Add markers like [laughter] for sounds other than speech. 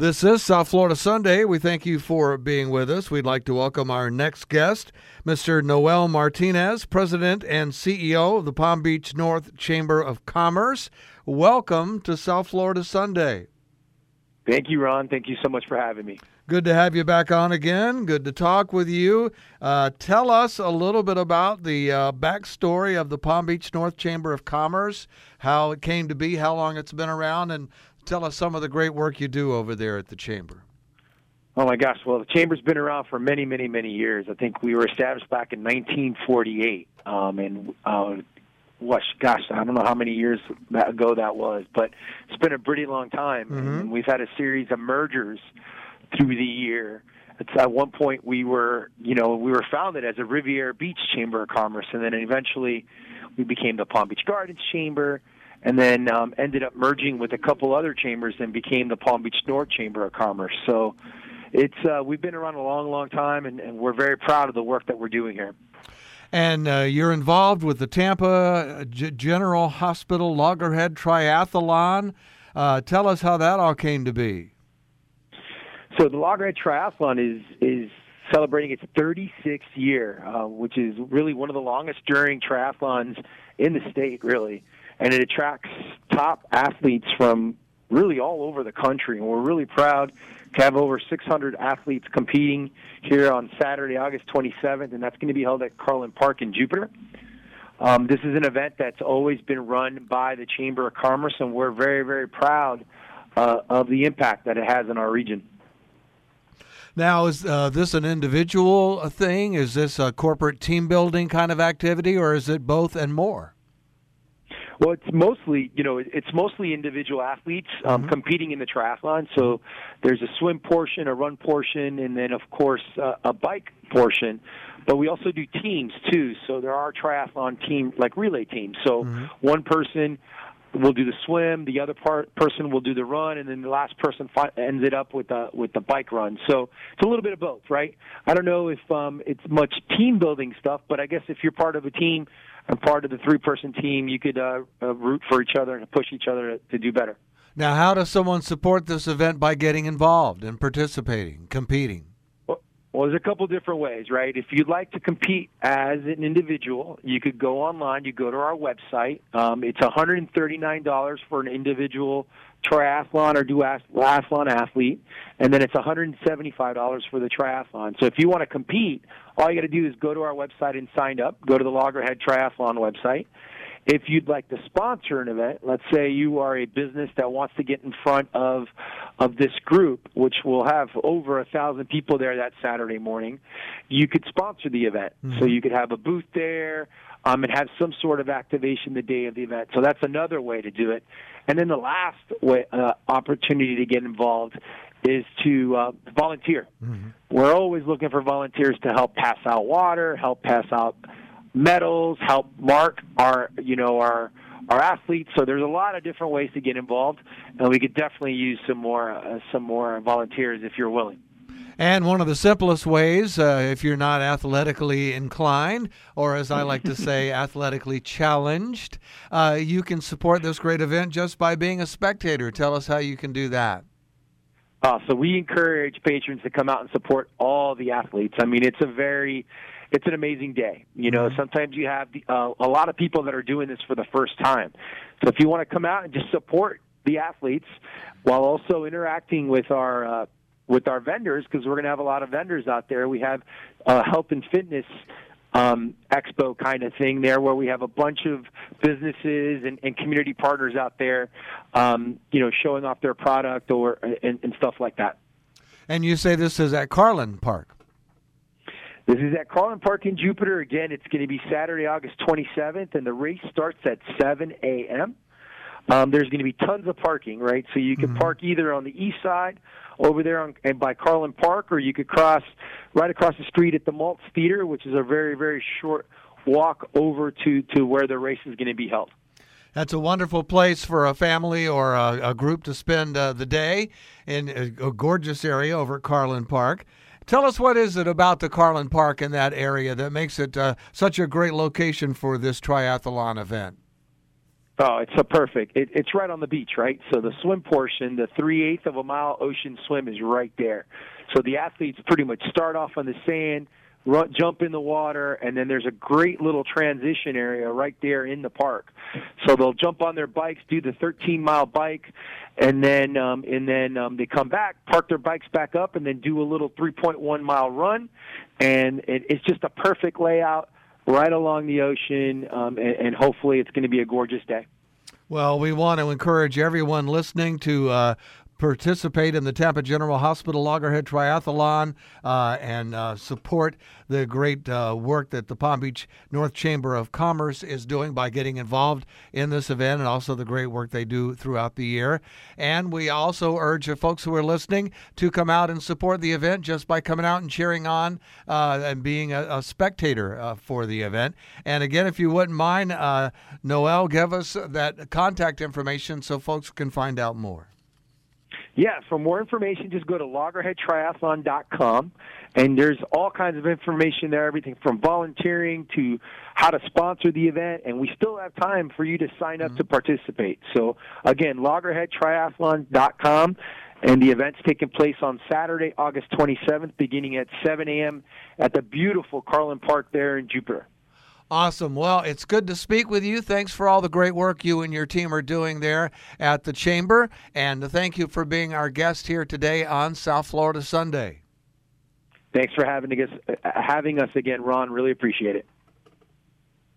This is South Florida Sunday. We thank you for being with us. We'd like to welcome our next guest, Mr. Noel Martinez, President and CEO of the Palm Beach North Chamber of Commerce. Welcome to South Florida Sunday. Thank you, Ron. Thank you so much for having me. Good to have you back on again. Good to talk with you. Uh, tell us a little bit about the uh, backstory of the Palm Beach North Chamber of Commerce, how it came to be, how long it's been around, and tell us some of the great work you do over there at the chamber. Oh my gosh! Well, the chamber's been around for many, many, many years. I think we were established back in 1948, um, and uh, what, gosh, I don't know how many years ago that was, but it's been a pretty long time. Mhm. And we've had a series of mergers through the year. It's at one point we were, you know, we were founded as a Riviera Beach Chamber of Commerce, and then eventually we became the Palm Beach Gardens Chamber, and then um, ended up merging with a couple other chambers and became the Palm Beach North Chamber of Commerce. So it's uh, we've been around a long, long time, and, and we're very proud of the work that we're doing here. And uh, you're involved with the Tampa uh, G- General Hospital Loggerhead Triathlon. Uh, tell us how that all came to be. So the Loggerhead Triathlon is is celebrating its 36th year, uh, which is really one of the longest during triathlons in the state, really, and it attracts top athletes from really all over the country, and we're really proud to have over 600 athletes competing here on Saturday, August 27th, and that's going to be held at Carlin Park in Jupiter. Um, this is an event that's always been run by the Chamber of Commerce, and we're very, very proud uh, of the impact that it has in our region. Now, is uh, this an individual uh, thing? Is this a corporate team building kind of activity, or is it both and more? Well, it's mostly, you know, it's mostly individual athletes um, competing in the triathlon. So there's a swim portion, a run portion, and then, of course, uh, a bike portion. But we also do teams too. So there are triathlon team, like relay teams. So one person will do the swim, the other part person will do the run, and then the last person fi- ends it up with the with the bike run. So it's a little bit of both, right? I don't know if um, it's much team building stuff, but I guess if you're part of a team and part of the three person team, you could uh, uh, root for each other and push each other to, to do better. Now, how does someone support this event by getting involved and participating, competing? Well, there's a couple different ways, right? If you'd like to compete as an individual, you could go online. You go to our website. Um, it's $139 for an individual triathlon or duathlon athlete, and then it's $175 for the triathlon. So if you want to compete, all you got to do is go to our website and sign up. Go to the Loggerhead Triathlon website. If you'd like to sponsor an event, let's say you are a business that wants to get in front of of this group, which will have over a thousand people there that Saturday morning, you could sponsor the event. So you could have a booth there um, and have some sort of activation the day of the event. So that's another way to do it. And then the last way, uh, opportunity to get involved is to uh, volunteer. We're always looking for volunteers to help pass out water, help pass out medals, help mark our you know our our athletes. So there's a lot of different ways to get involved, and we could definitely use some more uh, some more volunteers if you're willing. And one of the simplest ways, uh, if you're not athletically inclined, or as I like to [laughs] say, athletically challenged, uh, you can support this great event just by being a spectator. Tell us how you can do that. Uh, so we encourage patrons to come out and support all the athletes. I mean, it's a very, it's an amazing day. You know, sometimes you have the, uh, a lot of people that are doing this for the first time. So if you want to come out and just support the athletes while also interacting with our uh, with our vendors, because we're going to have a lot of vendors out there. We have uh, health and fitness um, expo kind of thing there where we have a bunch of businesses and, and community partners out there, um, you know, showing off their product or and, and stuff like that. And you say this is at Carlin Park. This is at Carlin Park in Jupiter. Again, it's going to be Saturday, August 27th, and the race starts at 7 a.m. Um, there's going to be tons of parking, right? So you can park either on the east side over there on, and by Carlin Park, or you could cross right across the street at the Maltz Theater, which is a very, very short walk over to, to where the race is going to be held. That's a wonderful place for a family or a, a group to spend uh, the day in a, a gorgeous area over at Carlin Park. Tell us what is it about the Carlin Park in that area that makes it uh, such a great location for this triathlon event? Oh, it's a perfect. It, it's right on the beach, right? So the swim portion, the three eighths of a mile ocean swim, is right there. So the athletes pretty much start off on the sand, run, jump in the water, and then there's a great little transition area right there in the park. So they'll jump on their bikes, do the 13 mile bike, and then um, and then um, they come back, park their bikes back up, and then do a little 3.1 mile run, and it, it's just a perfect layout right along the ocean, um, and, and hopefully it's going to be a gorgeous day. Well, we want to encourage everyone listening to uh, participate in the Tampa General Hospital Loggerhead Triathlon uh, and uh, support the great uh, work that the Palm Beach North Chamber of Commerce is doing by getting involved in this event and also the great work they do throughout the year. And we also urge the folks who are listening to come out and support the event just by coming out and cheering on uh, and being a, a spectator uh, for the event. And again, if you wouldn't mind, uh, Noel, give us that contact information so folks can find out more. Yeah, for more information, just go to loggerheadtriathlon.com, and there's all kinds of information there, everything from volunteering to how to sponsor the event, and we still have time for you to sign up mm-hmm. to participate. So, again, loggerheadtriathlon.com, and the event's taking place on Saturday, August 27th, beginning at 7 a.m. at the beautiful Carlin Park there in Jupiter. Awesome. Well, it's good to speak with you. Thanks for all the great work you and your team are doing there at the Chamber. And thank you for being our guest here today on South Florida Sunday. Thanks for having us, having us again, Ron. Really appreciate it.